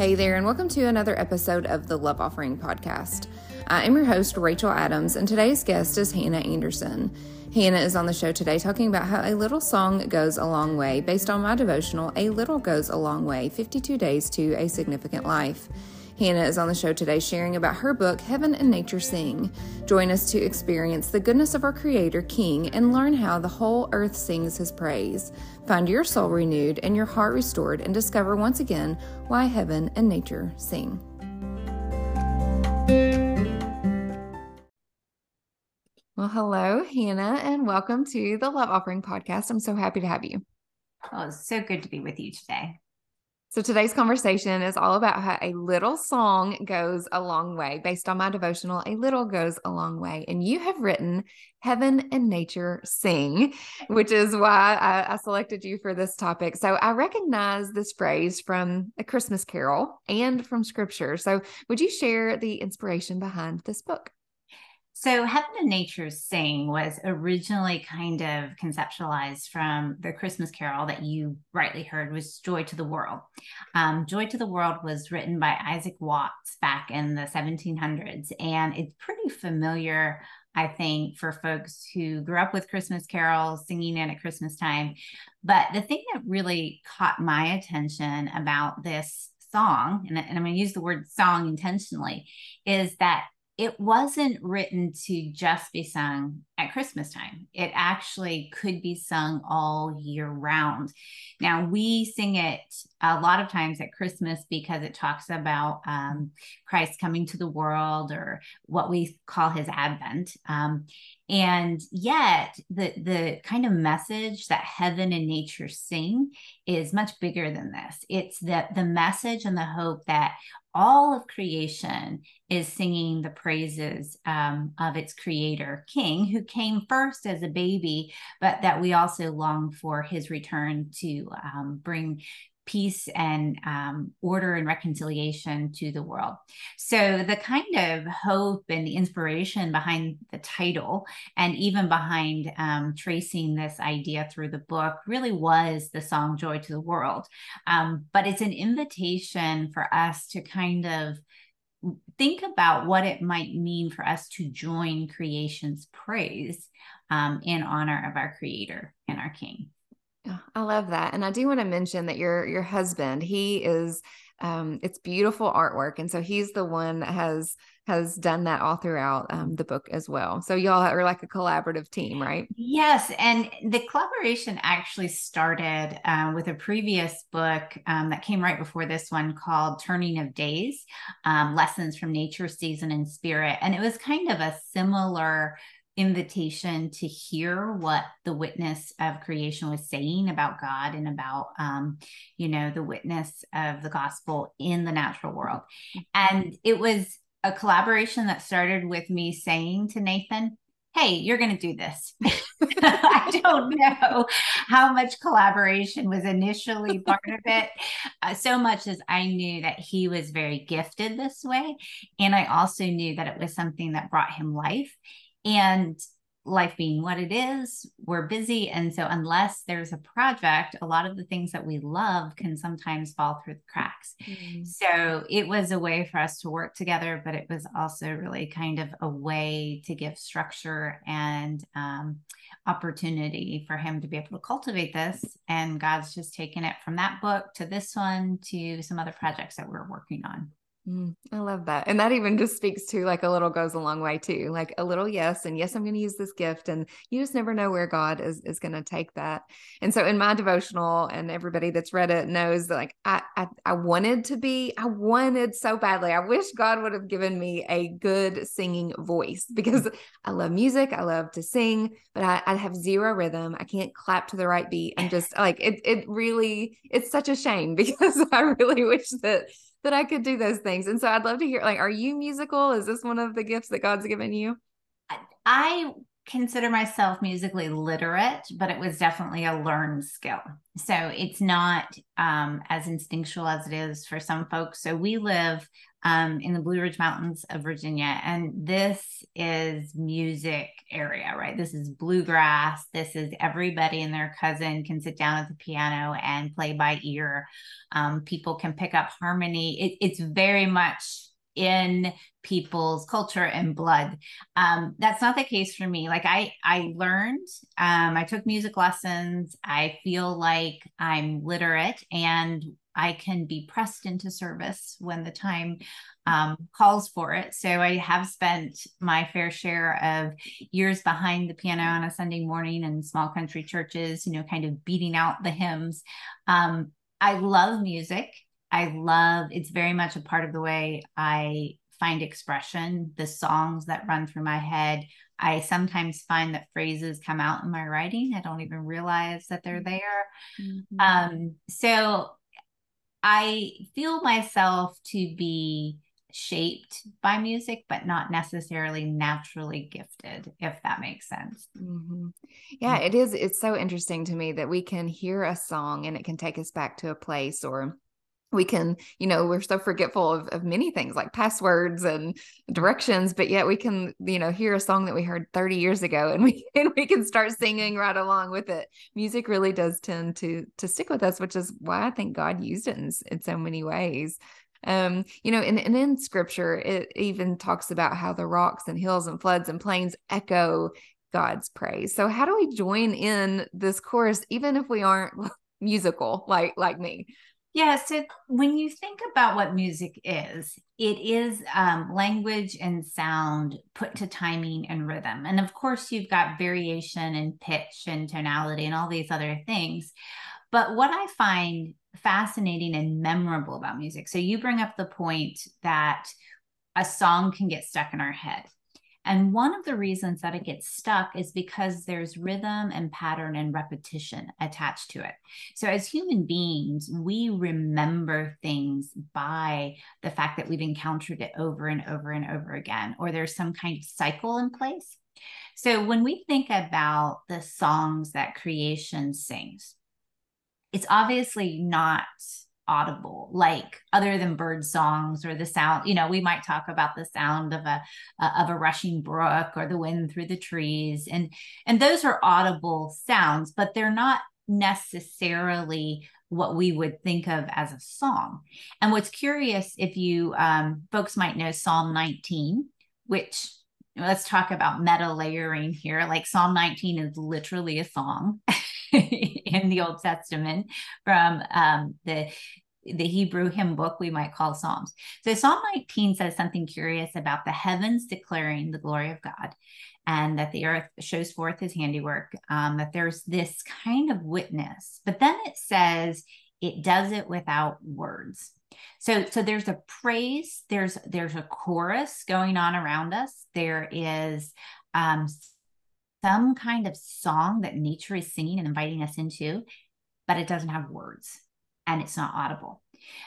Hey there, and welcome to another episode of the Love Offering Podcast. I am your host, Rachel Adams, and today's guest is Hannah Anderson. Hannah is on the show today talking about how a little song goes a long way. Based on my devotional, A Little Goes a Long Way 52 Days to a Significant Life. Hannah is on the show today sharing about her book, Heaven and Nature Sing. Join us to experience the goodness of our Creator, King, and learn how the whole earth sings His praise. Find your soul renewed and your heart restored, and discover once again why heaven and nature sing. Well, hello, Hannah, and welcome to the Love Offering Podcast. I'm so happy to have you. Oh, it's so good to be with you today. So today's conversation is all about how a little song goes a long way. Based on my devotional, a little goes a long way. And you have written Heaven and Nature Sing, which is why I, I selected you for this topic. So I recognize this phrase from a Christmas carol and from scripture. So would you share the inspiration behind this book? So, Heaven and Nature Sing was originally kind of conceptualized from the Christmas carol that you rightly heard was Joy to the World. Um, Joy to the World was written by Isaac Watts back in the 1700s, and it's pretty familiar, I think, for folks who grew up with Christmas carols, singing it at Christmas time. But the thing that really caught my attention about this song, and, and I'm going to use the word song intentionally, is that it wasn't written to just be sung at Christmas time. It actually could be sung all year round. Now, we sing it a lot of times at Christmas because it talks about um, Christ coming to the world or what we call his advent. Um, and yet, the, the kind of message that heaven and nature sing is much bigger than this. It's the, the message and the hope that all of creation is singing the praises um, of its creator king who came first as a baby but that we also long for his return to um, bring peace and um, order and reconciliation to the world. So, the kind of hope and the inspiration behind the title, and even behind um, tracing this idea through the book, really was the song Joy to the World. Um, but it's an invitation for us to kind of think about what it might mean for us to join creation's praise um, in honor of our creator and our king. I love that. And I do want to mention that your your husband, he is um it's beautiful artwork and so he's the one that has has done that all throughout um, the book as well. So y'all are like a collaborative team, right? Yes, and the collaboration actually started uh, with a previous book um, that came right before this one called "Turning of Days: um, Lessons from Nature, Season, and Spirit," and it was kind of a similar invitation to hear what the witness of creation was saying about God and about, um, you know, the witness of the gospel in the natural world. And it was a collaboration that started with me saying to Nathan, Hey, you're going to do this. I don't know how much collaboration was initially part of it, uh, so much as I knew that he was very gifted this way. And I also knew that it was something that brought him life. And life being what it is, we're busy. And so, unless there's a project, a lot of the things that we love can sometimes fall through the cracks. Mm. So, it was a way for us to work together, but it was also really kind of a way to give structure and um, opportunity for him to be able to cultivate this. And God's just taken it from that book to this one to some other projects that we're working on. Mm, I love that. And that even just speaks to like a little goes a long way too. Like a little yes, and yes, I'm going to use this gift. And you just never know where God is is going to take that. And so in my devotional, and everybody that's read it knows that like I, I I wanted to be, I wanted so badly. I wish God would have given me a good singing voice because I love music. I love to sing, but I, I have zero rhythm. I can't clap to the right beat. I'm just like it it really, it's such a shame because I really wish that that I could do those things. And so I'd love to hear like, are you musical? Is this one of the gifts that God's given you? I consider myself musically literate, but it was definitely a learned skill. So it's not um, as instinctual as it is for some folks. So we live um, in the Blue Ridge Mountains of Virginia. And this is music area, right? This is bluegrass. This is everybody and their cousin can sit down at the piano and play by ear. Um, people can pick up harmony. It, it's very much in people's culture and blood. Um, that's not the case for me. Like I, I learned, um, I took music lessons. I feel like I'm literate and I can be pressed into service when the time um, calls for it. So I have spent my fair share of years behind the piano on a Sunday morning in small country churches, you know, kind of beating out the hymns. Um, I love music. I love it's very much a part of the way I find expression, the songs that run through my head. I sometimes find that phrases come out in my writing. I don't even realize that they're mm-hmm. there. Mm-hmm. Um, so I feel myself to be shaped by music, but not necessarily naturally gifted, if that makes sense. Mm-hmm. Yeah, mm. it is. It's so interesting to me that we can hear a song and it can take us back to a place or we can you know we're so forgetful of, of many things like passwords and directions but yet we can you know hear a song that we heard 30 years ago and we and we can start singing right along with it. Music really does tend to to stick with us which is why i think god used it in, in so many ways. Um you know and, and in scripture it even talks about how the rocks and hills and floods and plains echo god's praise. So how do we join in this chorus even if we aren't musical like like me yeah. So when you think about what music is, it is um, language and sound put to timing and rhythm. And of course, you've got variation and pitch and tonality and all these other things. But what I find fascinating and memorable about music, so you bring up the point that a song can get stuck in our head. And one of the reasons that it gets stuck is because there's rhythm and pattern and repetition attached to it. So, as human beings, we remember things by the fact that we've encountered it over and over and over again, or there's some kind of cycle in place. So, when we think about the songs that creation sings, it's obviously not audible like other than bird songs or the sound you know we might talk about the sound of a uh, of a rushing brook or the wind through the trees and and those are audible sounds but they're not necessarily what we would think of as a song. And what's curious if you um, folks might know psalm 19 which let's talk about meta layering here like psalm 19 is literally a song in the Old Testament from um, the the Hebrew hymn book we might call Psalms. So Psalm 19 says something curious about the heavens declaring the glory of God and that the earth shows forth his handiwork, um, that there's this kind of witness. But then it says it does it without words. So so there's a praise, there's there's a chorus going on around us. There is um, some kind of song that nature is singing and inviting us into, but it doesn't have words and it's not audible.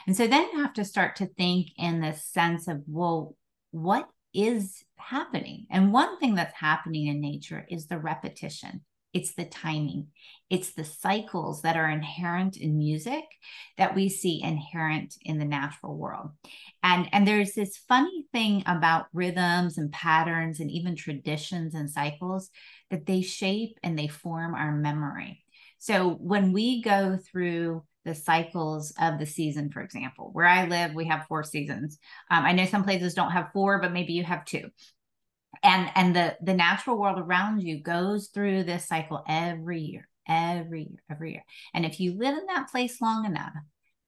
And so then you have to start to think in the sense of, well, what is happening? And one thing that's happening in nature is the repetition. It's the timing. It's the cycles that are inherent in music that we see inherent in the natural world. And, and there's this funny thing about rhythms and patterns and even traditions and cycles that they shape and they form our memory. So when we go through the cycles of the season, for example, where I live, we have four seasons. Um, I know some places don't have four, but maybe you have two and and the the natural world around you goes through this cycle every year every year every year. And if you live in that place long enough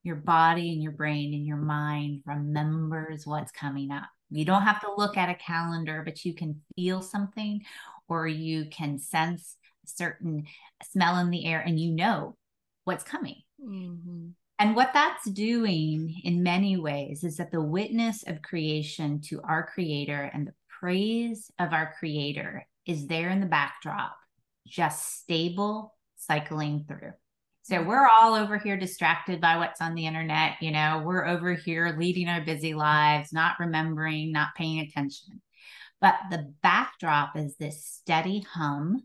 your body and your brain and your mind remembers what's coming up. You don't have to look at a calendar but you can feel something or you can sense a certain smell in the air and you know what's coming. Mm-hmm. And what that's doing in many ways is that the witness of creation to our creator and the praise of our creator is there in the backdrop, just stable, cycling through. So we're all over here distracted by what's on the internet. You know, we're over here leading our busy lives, not remembering, not paying attention. But the backdrop is this steady hum,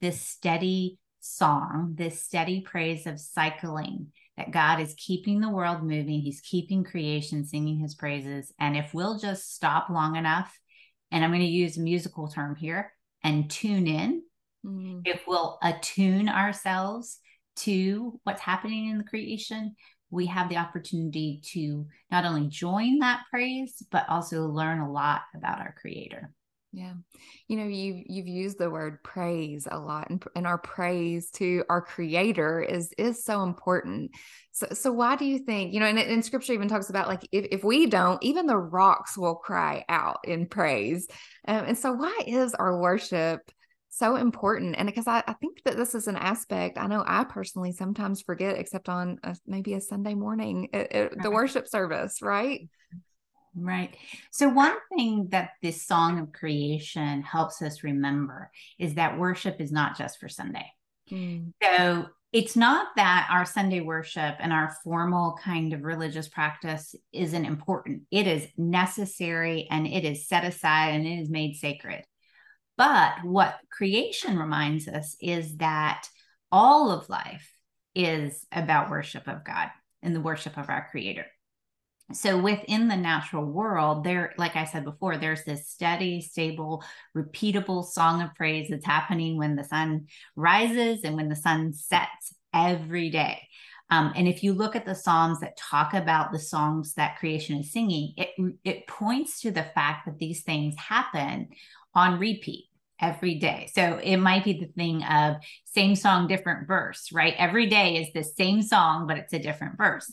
this steady song, this steady praise of cycling, that God is keeping the world moving, He's keeping creation singing His praises. And if we'll just stop long enough, and I'm going to use a musical term here, and tune in, mm. if we'll attune ourselves to what's happening in the creation, we have the opportunity to not only join that praise, but also learn a lot about our Creator. Yeah. You know, you you've used the word praise a lot and, and our praise to our creator is is so important. So so why do you think, you know, and, and scripture even talks about like if, if we don't, even the rocks will cry out in praise. Um, and so why is our worship so important and because I, I, think that this is an aspect i know i personally sometimes forget except on a, maybe a sunday morning it, it, the worship service right mm-hmm. Right so one thing that this song of creation helps us remember is that worship is not just for sunday mm. so it's not that our sunday worship and our formal kind of religious practice isn't important it is necessary and it is set aside and it is made sacred but what creation reminds us is that all of life is about worship of God and the worship of our creator. So within the natural world, there, like I said before, there's this steady, stable, repeatable song of praise that's happening when the sun rises and when the sun sets every day. Um, and if you look at the Psalms that talk about the songs that creation is singing, it it points to the fact that these things happen on repeat every day. So it might be the thing of same song, different verse, right? Every day is the same song, but it's a different verse.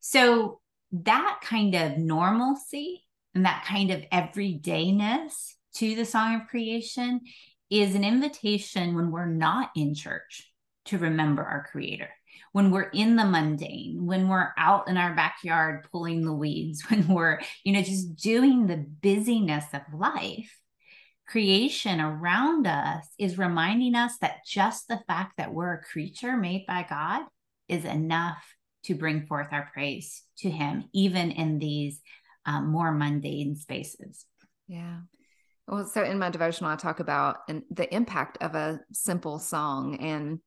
So that kind of normalcy and that kind of everydayness to the song of creation is an invitation when we're not in church to remember our creator when we're in the mundane, when we're out in our backyard pulling the weeds, when we're, you know, just doing the busyness of life, creation around us is reminding us that just the fact that we're a creature made by God is enough to bring forth our praise to Him, even in these um, more mundane spaces. Yeah. Well, so in my devotional, I talk about the impact of a simple song. And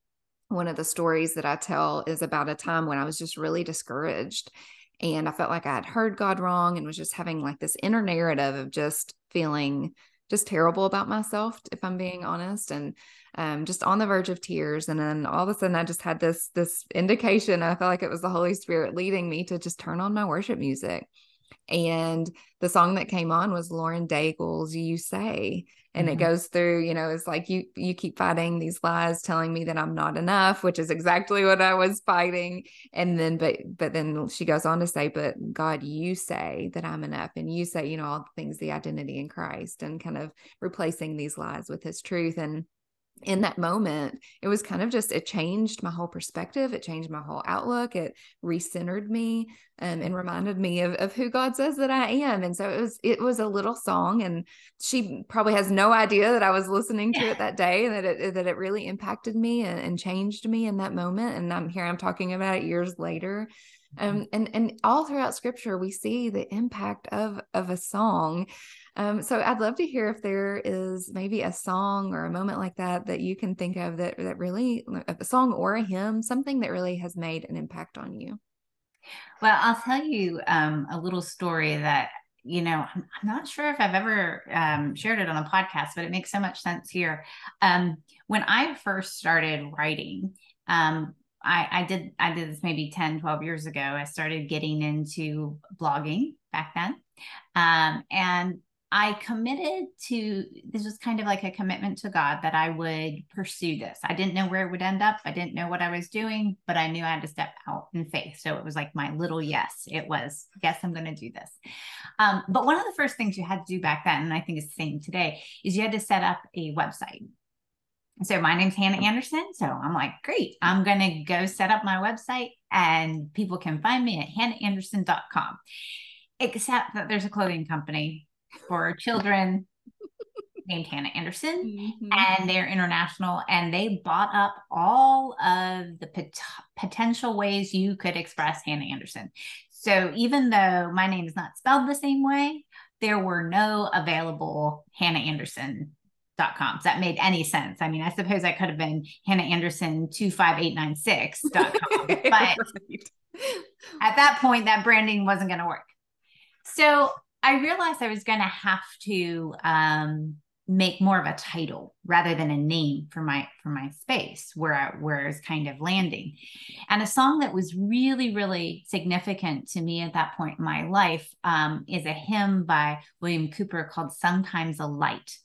one of the stories that I tell is about a time when I was just really discouraged. And I felt like I had heard God wrong and was just having like this inner narrative of just feeling just terrible about myself, if I'm being honest, and um, just on the verge of tears. And then all of a sudden, I just had this this indication. I felt like it was the Holy Spirit leading me to just turn on my worship music. And the song that came on was Lauren Daigle's "You Say," and mm-hmm. it goes through you know it's like you you keep fighting these lies telling me that i'm not enough which is exactly what i was fighting. And then but but then she goes on to say but god you say that i'm enough and you say you know all the things the identity in christ and kind of replacing these lies with his truth. And in that moment, it was kind of just, it changed my whole perspective. It changed my whole outlook. It recentered me um, and reminded me of, of who God says that I am. And so it was, it was a little song and she probably has no idea that I was listening to it that day and that it, that it really impacted me and, and changed me in that moment. And I'm here, I'm talking about it years later. Mm-hmm. Um, and and all throughout scripture we see the impact of of a song um, so I'd love to hear if there is maybe a song or a moment like that that you can think of that that really a song or a hymn, something that really has made an impact on you. Well, I'll tell you um, a little story that you know I'm, I'm not sure if I've ever um, shared it on a podcast, but it makes so much sense here. Um, when I first started writing, um, I, I did I did this maybe 10, 12 years ago. I started getting into blogging back then. Um, and I committed to this was kind of like a commitment to God that I would pursue this. I didn't know where it would end up. I didn't know what I was doing, but I knew I had to step out in faith. So it was like my little yes. It was, yes, I'm going to do this. Um, but one of the first things you had to do back then, and I think it's the same today, is you had to set up a website. So my name's Hannah Anderson. So I'm like, great, I'm going to go set up my website and people can find me at hannahanderson.com. Except that there's a clothing company for children named Hannah Anderson, mm-hmm. and they're international, and they bought up all of the pot- potential ways you could express Hannah Anderson. So even though my name is not spelled the same way, there were no available Hannah Anderson com. So that made any sense. I mean, I suppose I could have been Hannah Anderson 25896.com, but right. at that point, that branding wasn't going to work. So I realized I was going to have to um, make more of a title rather than a name for my for my space where I, where it's kind of landing. And a song that was really really significant to me at that point in my life um, is a hymn by william Cowper called sometimes a light.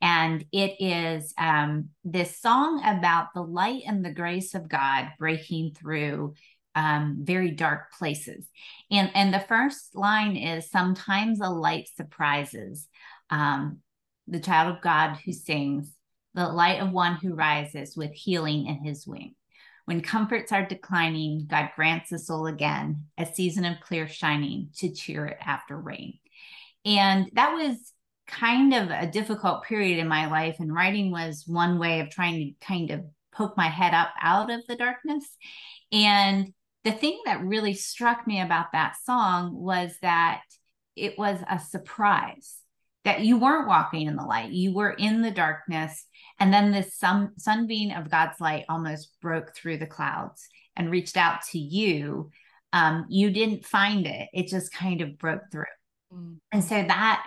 And it is um, this song about the light and the grace of god breaking through um, very dark places and and the first line is sometimes a light surprises um, the child of God who sings, the light of one who rises with healing in his wing. When comforts are declining, God grants the soul again a season of clear shining to cheer it after rain. And that was kind of a difficult period in my life. And writing was one way of trying to kind of poke my head up out of the darkness. And the thing that really struck me about that song was that it was a surprise that you weren't walking in the light, you were in the darkness. And then this sun, sunbeam of God's light almost broke through the clouds and reached out to you. Um, you didn't find it, it just kind of broke through. Mm. And so that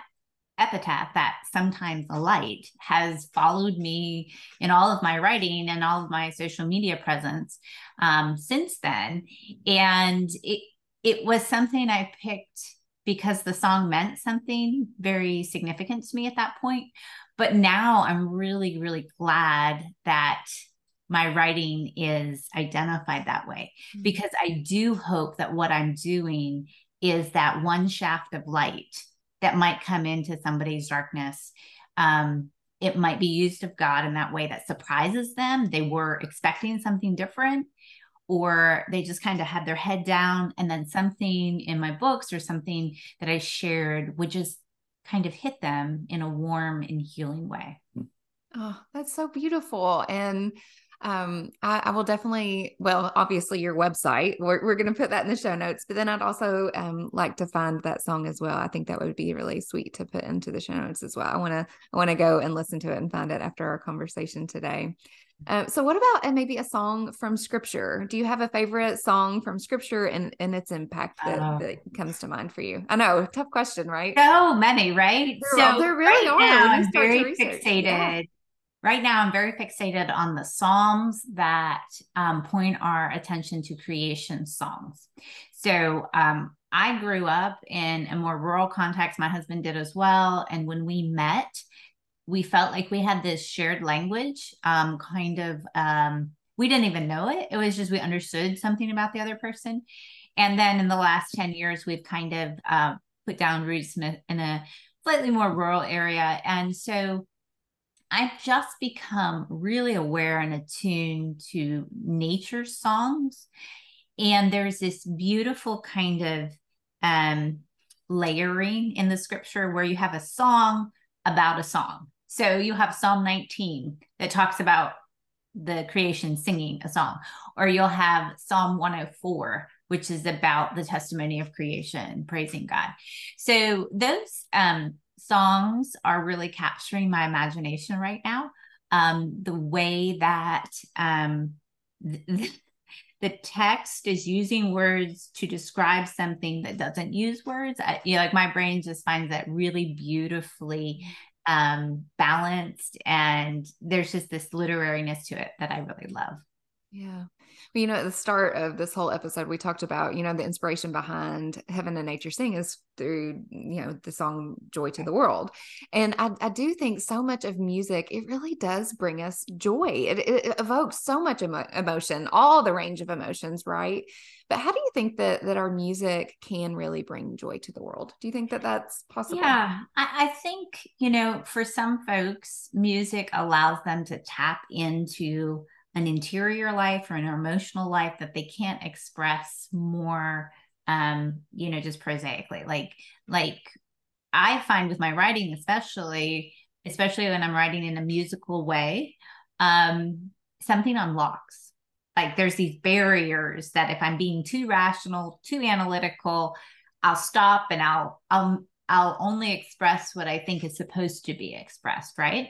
epitaph, that sometimes a light, has followed me in all of my writing and all of my social media presence um, since then. And it, it was something I picked because the song meant something very significant to me at that point. But now I'm really, really glad that my writing is identified that way mm-hmm. because I do hope that what I'm doing is that one shaft of light that might come into somebody's darkness. Um, it might be used of God in that way that surprises them. They were expecting something different or they just kind of had their head down and then something in my books or something that I shared would just kind of hit them in a warm and healing way. Oh, that's so beautiful. And um, I, I, will definitely, well, obviously your website, we're, we're going to put that in the show notes, but then I'd also um, like to find that song as well. I think that would be really sweet to put into the show notes as well. I want to, I want to go and listen to it and find it after our conversation today. Uh, so what about and maybe a song from scripture? Do you have a favorite song from scripture and, and its impact that, uh, that comes to mind for you? I know, tough question, right? So many, right? There, so there really right are. Now, I'm very fixated. Yeah. Right now, I'm very fixated on the Psalms that um, point our attention to creation songs. So um, I grew up in a more rural context. My husband did as well. And when we met, we felt like we had this shared language um, kind of um, we didn't even know it it was just we understood something about the other person and then in the last 10 years we've kind of uh, put down roots in a, in a slightly more rural area and so i've just become really aware and attuned to nature songs and there's this beautiful kind of um, layering in the scripture where you have a song about a song so you have Psalm 19 that talks about the creation singing a song, or you'll have Psalm 104, which is about the testimony of creation, praising God. So those um, songs are really capturing my imagination right now. Um, the way that um, th- the text is using words to describe something that doesn't use words. I, you know, like my brain just finds that really beautifully um, balanced, and there's just this literariness to it that I really love. Yeah. Well, you know, at the start of this whole episode, we talked about, you know, the inspiration behind Heaven and Nature Sing is through, you know, the song Joy to the World. And I, I do think so much of music, it really does bring us joy. It, it evokes so much emo- emotion, all the range of emotions, right? But how do you think that that our music can really bring joy to the world? Do you think that that's possible? Yeah, I, I think, you know, for some folks, music allows them to tap into an interior life or an emotional life that they can't express more um you know just prosaically. Like like i find with my writing especially especially when i'm writing in a musical way um something unlocks. Like there's these barriers that if i'm being too rational too analytical i'll stop and i'll i'll i'll only express what i think is supposed to be expressed right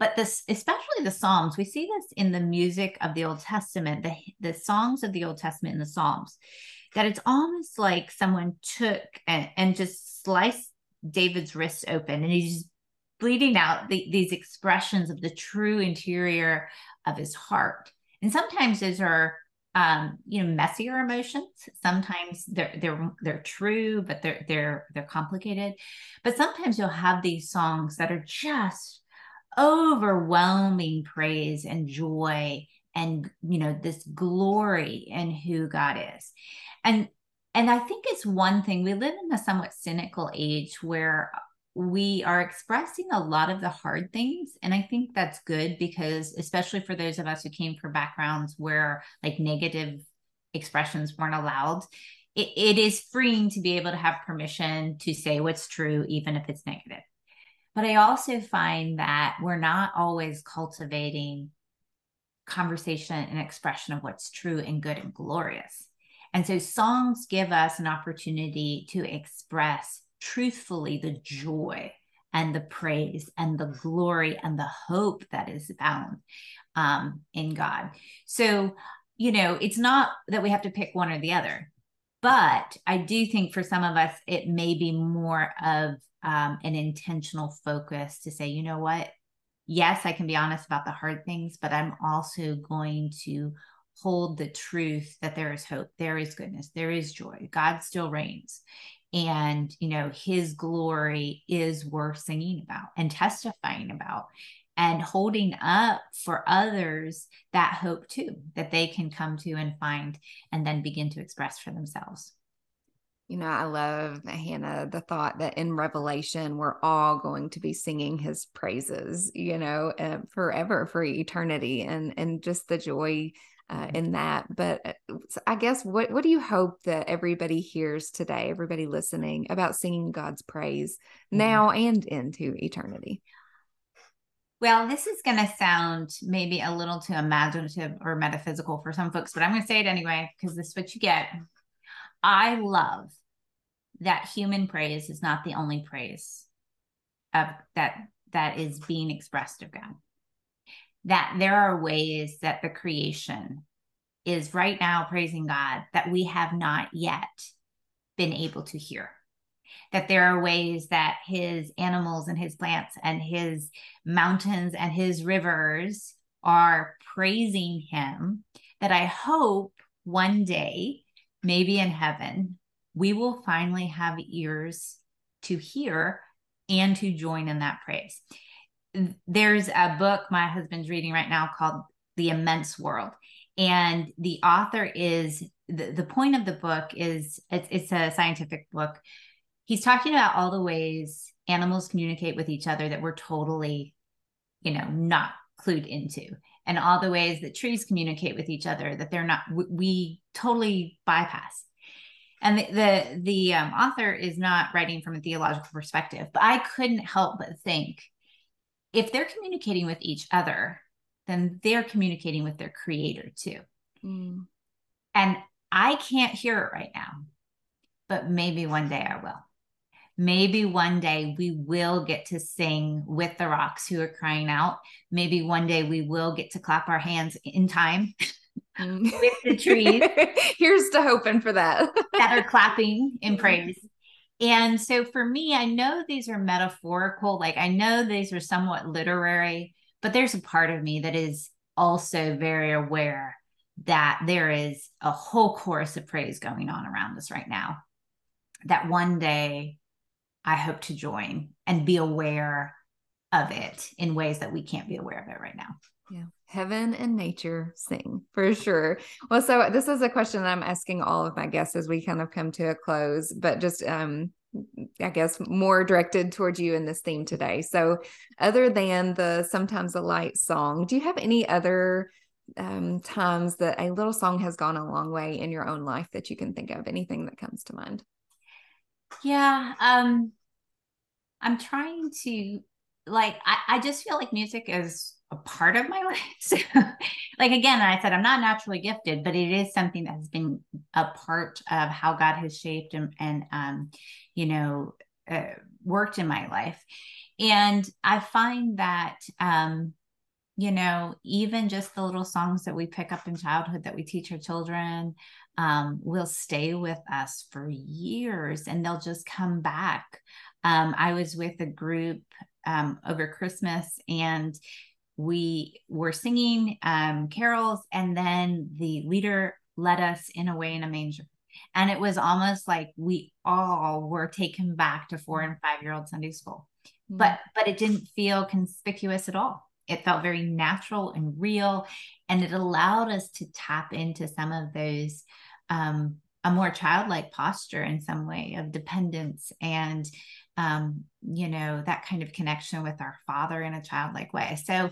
but this especially the psalms we see this in the music of the old testament the the songs of the old testament and the psalms that it's almost like someone took and, and just sliced david's wrist open and he's bleeding out the, these expressions of the true interior of his heart. And sometimes those are um, you know messier emotions. Sometimes they're they're they're true but they're they're they're complicated. But sometimes you'll have these songs that are just overwhelming praise and joy and you know this glory in who god is. And and i think it's one thing we live in a somewhat cynical age where we are expressing a lot of the hard things and i think that's good because especially for those of us who came from backgrounds where like negative expressions weren't allowed it, it is freeing to be able to have permission to say what's true even if it's negative but i also find that we're not always cultivating conversation and expression of what's true and good and glorious and so songs give us an opportunity to express truthfully the joy and the praise and the glory and the hope that is found um, in God. So, you know, it's not that we have to pick one or the other, but I do think for some of us, it may be more of um, an intentional focus to say, you know what? Yes, I can be honest about the hard things, but I'm also going to hold the truth that there is hope, there is goodness, there is joy. God still reigns and you know his glory is worth singing about and testifying about and holding up for others that hope too that they can come to and find and then begin to express for themselves you know, I love Hannah, the thought that in Revelation, we're all going to be singing his praises, you know, uh, forever for eternity and, and just the joy uh, in that. But uh, I guess what what do you hope that everybody hears today, everybody listening about singing God's praise mm-hmm. now and into eternity? Well, this is going to sound maybe a little too imaginative or metaphysical for some folks, but I'm going to say it anyway because this is what you get. I love that human praise is not the only praise of that that is being expressed of God that there are ways that the creation is right now praising God that we have not yet been able to hear. That there are ways that his animals and his plants and his mountains and his rivers are praising him. That I hope one day, maybe in heaven, we will finally have ears to hear and to join in that praise there's a book my husband's reading right now called The Immense World. And the author is the, the point of the book is it's, it's a scientific book. He's talking about all the ways animals communicate with each other that we're totally, you know, not clued into, and all the ways that trees communicate with each other that they're not, we, we totally bypass and the the, the um, author is not writing from a theological perspective but i couldn't help but think if they're communicating with each other, then they're communicating with their creator too. Mm. And I can't hear it right now, but maybe one day I will. Maybe one day we will get to sing with the rocks who are crying out. Maybe one day we will get to clap our hands in time. Mm. with the trees. Here's to hoping for that. that are clapping in praise. And so for me, I know these are metaphorical, like I know these are somewhat literary, but there's a part of me that is also very aware that there is a whole chorus of praise going on around us right now. That one day I hope to join and be aware of it in ways that we can't be aware of it right now. Yeah. Heaven and nature sing for sure. Well, so this is a question that I'm asking all of my guests as we kind of come to a close, but just um I guess more directed towards you in this theme today. So, other than the sometimes a light song, do you have any other um, times that a little song has gone a long way in your own life that you can think of? Anything that comes to mind? Yeah, um, I'm trying to like. I, I just feel like music is a part of my life. So, like again, I said I'm not naturally gifted, but it is something that has been a part of how God has shaped and and um, you know, uh, worked in my life. and I find that, um, you know, even just the little songs that we pick up in childhood that we teach our children um, will stay with us for years and they'll just come back. Um, I was with a group um, over Christmas and we were singing um, carols, and then the leader led us in a way in a manger. And it was almost like we all were taken back to four and five year old Sunday school. Mm-hmm. But but it didn't feel conspicuous at all. It felt very natural and real. And it allowed us to tap into some of those um, a more childlike posture in some way of dependence and um, you know that kind of connection with our father in a childlike way so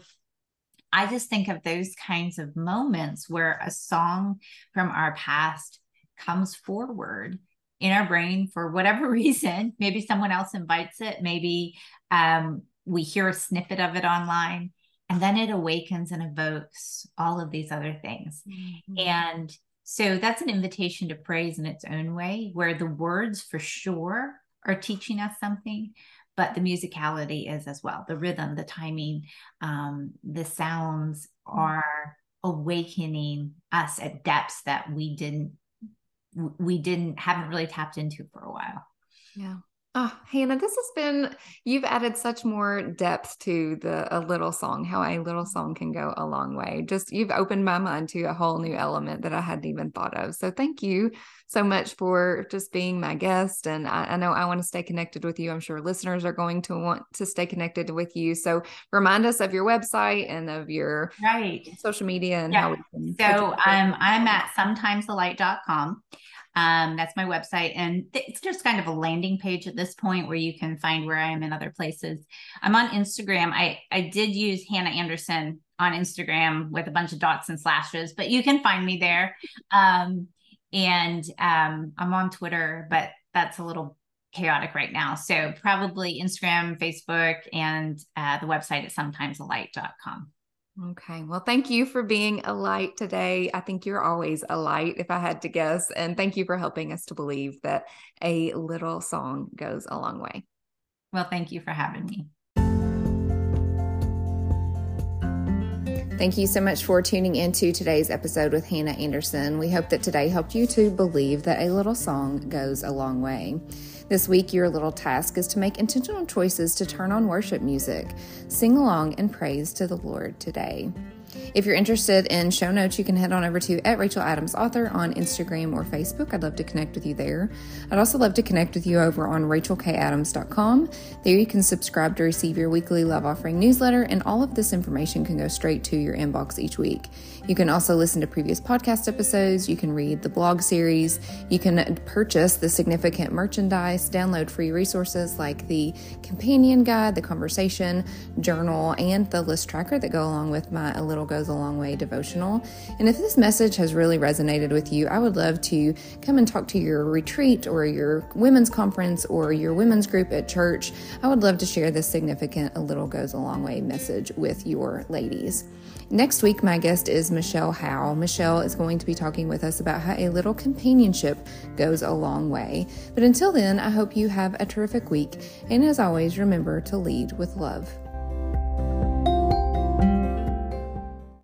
i just think of those kinds of moments where a song from our past comes forward in our brain for whatever reason. Maybe someone else invites it. Maybe um, we hear a snippet of it online and then it awakens and evokes all of these other things. Mm-hmm. and so that's an invitation to praise in its own way, where the words for sure are teaching us something, but the musicality is as well. The rhythm, the timing, um, the sounds are awakening us at depths that we didn't we didn't haven't really tapped into for a while. Yeah. Oh, Hannah, this has been, you've added such more depth to the a little song, how a little song can go a long way. Just you've opened my mind to a whole new element that I hadn't even thought of. So thank you so much for just being my guest. And I, I know I want to stay connected with you. I'm sure listeners are going to want to stay connected with you. So remind us of your website and of your right social media and yeah. how we can. So um, I'm at sometimesalight.com. Um, that's my website. And it's just kind of a landing page at this point where you can find where I am in other places. I'm on Instagram. I, I did use Hannah Anderson on Instagram with a bunch of dots and slashes, but you can find me there. Um, and um, I'm on Twitter, but that's a little chaotic right now. So probably Instagram, Facebook, and uh, the website at sometimesalight.com. Okay. Well, thank you for being a light today. I think you're always a light, if I had to guess. And thank you for helping us to believe that a little song goes a long way. Well, thank you for having me. Thank you so much for tuning into today's episode with Hannah Anderson. We hope that today helped you to believe that a little song goes a long way. This week, your little task is to make intentional choices to turn on worship music. Sing along and praise to the Lord today. If you're interested in show notes, you can head on over to at Rachel Adams Author on Instagram or Facebook. I'd love to connect with you there. I'd also love to connect with you over on rachelkadams.com. There you can subscribe to receive your weekly love offering newsletter, and all of this information can go straight to your inbox each week. You can also listen to previous podcast episodes. You can read the blog series. You can purchase the significant merchandise, download free resources like the companion guide, the conversation journal, and the list tracker that go along with my A Little Goes a Long Way devotional. And if this message has really resonated with you, I would love to come and talk to your retreat or your women's conference or your women's group at church. I would love to share this significant A Little Goes a Long Way message with your ladies. Next week, my guest is Michelle Howe. Michelle is going to be talking with us about how a little companionship goes a long way. But until then, I hope you have a terrific week. And as always, remember to lead with love.